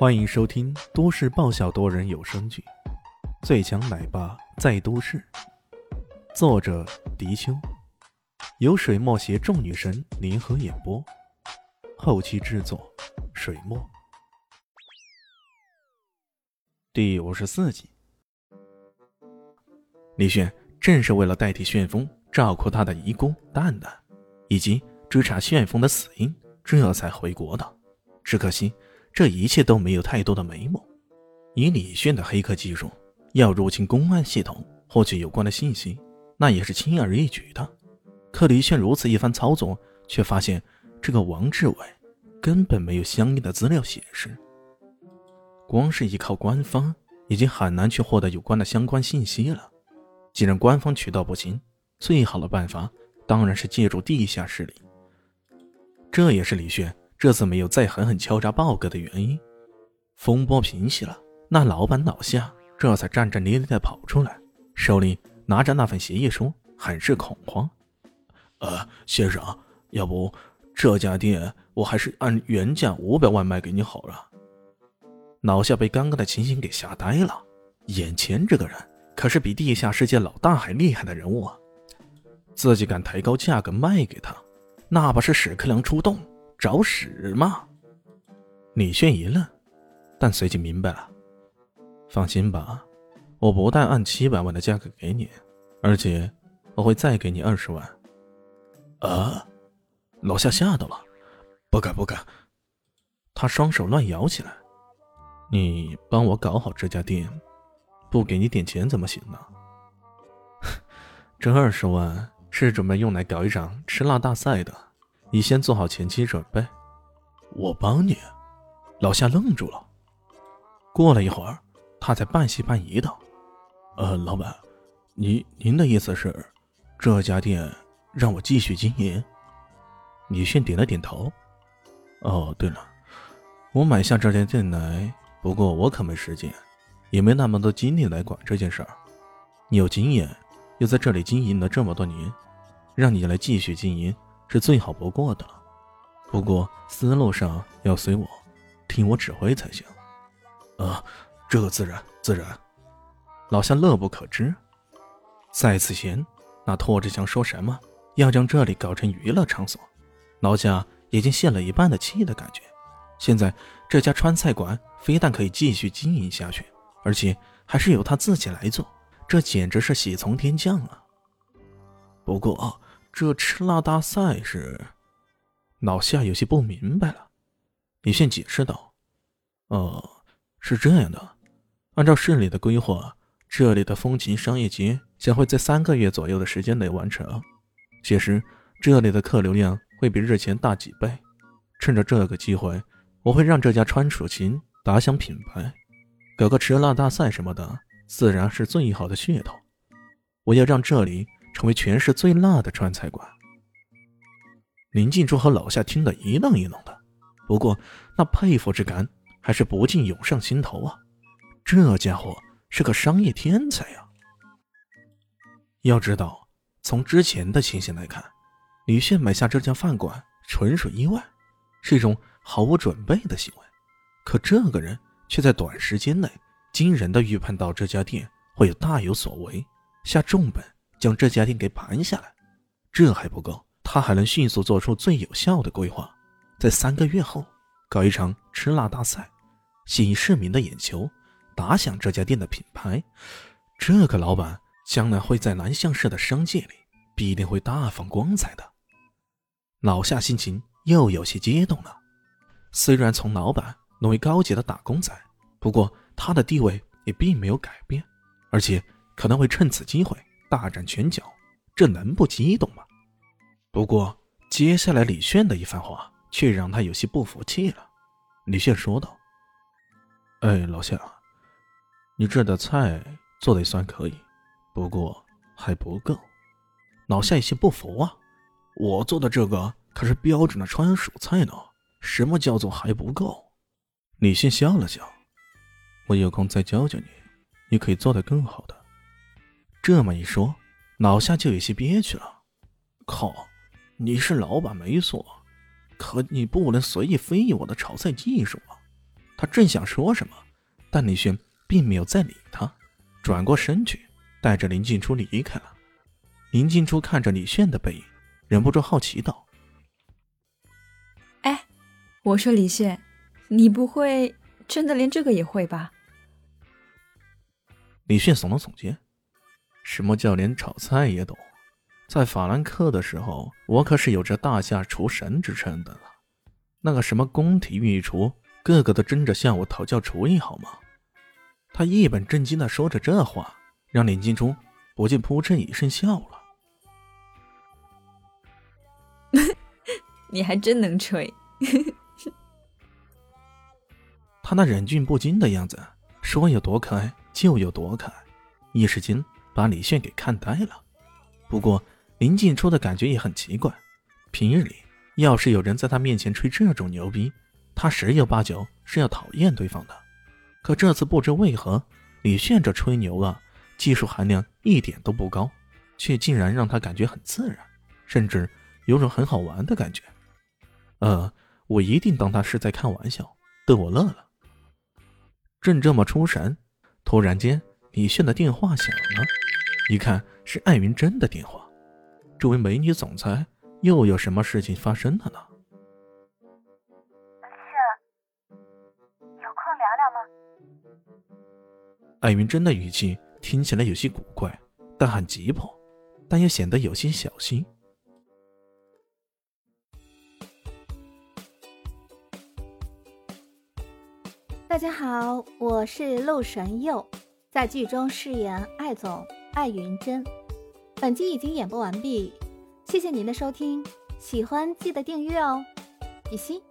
欢迎收听都市爆笑多人有声剧《最强奶爸在都市》，作者：迪秋，由水墨携众女神联合演播，后期制作：水墨。第五十四集，李炫正是为了代替旋风照顾他的遗孤蛋蛋，以及追查旋风的死因，这才回国的。只可惜。这一切都没有太多的眉目。以李炫的黑客技术，要入侵公安系统获取有关的信息，那也是轻而易举的。可李炫如此一番操作，却发现这个王志伟根本没有相应的资料显示。光是依靠官方，已经很难去获得有关的相关信息了。既然官方渠道不行，最好的办法当然是借助地下势力。这也是李炫。这次没有再狠狠敲诈豹哥的原因，风波平息了，那老板老夏这才战战兢兢地跑出来，手里拿着那份协议书，很是恐慌。呃，先生，要不这家店我还是按原价五百万卖给你好了。老夏被刚刚的情形给吓呆了，眼前这个人可是比地下世界老大还厉害的人物啊，自己敢抬高价格卖给他，那不是屎壳郎出动？找屎吗？李炫一愣，但随即明白了。放心吧，我不但按七百万的价格给你，而且我会再给你二十万。啊！楼下吓到了，不敢不敢。他双手乱摇起来。你帮我搞好这家店，不给你点钱怎么行呢？这二十万是准备用来搞一场吃辣大赛的。你先做好前期准备，我帮你。老夏愣住了，过了一会儿，他才半信半疑道：“呃，老板，您您的意思是，这家店让我继续经营？”李迅点了点头。哦，对了，我买下这家店来，不过我可没时间，也没那么多精力来管这件事儿。你有经验，又在这里经营了这么多年，让你来继续经营。是最好不过的了，不过思路上要随我，听我指挥才行。啊，这个自然自然。老夏乐不可支。在此前，那拖着枪说什么要将这里搞成娱乐场所，老夏已经泄了一半的气的感觉。现在这家川菜馆非但可以继续经营下去，而且还是由他自己来做，这简直是喜从天降啊！不过。这吃辣大赛是，老夏有些不明白了。李现解释道：“哦，是这样的，按照市里的规划，这里的风情商业街将会在三个月左右的时间内完成。届时，这里的客流量会比日前大几倍。趁着这个机会，我会让这家川蜀琴打响品牌，搞个吃辣大赛什么的，自然是最好的噱头。我要让这里。”成为全市最辣的川菜馆。林静珠和老夏听得一愣一愣的，不过那佩服之感还是不禁涌上心头啊！这家伙是个商业天才呀！要知道，从之前的情形来看，李炫买下这家饭馆纯属意外，是一种毫无准备的行为。可这个人却在短时间内惊人的预判到这家店会有大有所为，下重本。将这家店给盘下来，这还不够，他还能迅速做出最有效的规划，在三个月后搞一场吃辣大赛，吸引市民的眼球，打响这家店的品牌。这个老板将来会在南向市的商界里必定会大放光彩的。老夏心情又有些激动了。虽然从老板沦为高级的打工仔，不过他的地位也并没有改变，而且可能会趁此机会。大展拳脚，这能不激动吗？不过接下来李炫的一番话却让他有些不服气了。李炫说道：“哎，老夏，你这的菜做的也算可以，不过还不够。”老夏有些不服啊：“我做的这个可是标准的川蜀菜呢，什么叫做还不够？”李炫笑了笑：“我有空再教教你，你可以做得更好的。”这么一说，老夏就有些憋屈了。靠，你是老板没错，可你不能随意非议我的炒菜技术啊！他正想说什么，但李炫并没有再理他，转过身去，带着林静初离开了。林静初看着李炫的背影，忍不住好奇道：“哎，我说李炫，你不会真的连这个也会吧？”李炫耸了耸肩：“什么叫连炒菜也懂？在法兰克的时候，我可是有着大夏厨神之称的了。那个什么宫廷御厨，个个都争着向我讨教厨艺，好吗？”他一本正经的说着这话，让林金珠不禁扑哧一声笑了。你还真能吹！他那忍俊不禁的样子，说有多可爱就有多可爱，一时间把李炫给看呆了。不过林静初的感觉也很奇怪，平日里要是有人在他面前吹这种牛逼，他十有八九是要讨厌对方的。可这次不知为何，李炫这吹牛啊，技术含量一点都不高，却竟然让他感觉很自然，甚至有种很好玩的感觉。呃，我一定当他是在开玩笑，逗我乐了。正这么出神，突然间李炫的电话响了，一看是艾云珍的电话。这位美女总裁又有什么事情发生了呢？是，有空聊聊吗？艾云珍的语气听起来有些古怪，但很急迫，但又显得有些小心。大家好，我是陆神佑，在剧中饰演艾总艾云珍。本集已经演播完毕，谢谢您的收听，喜欢记得订阅哦，比心。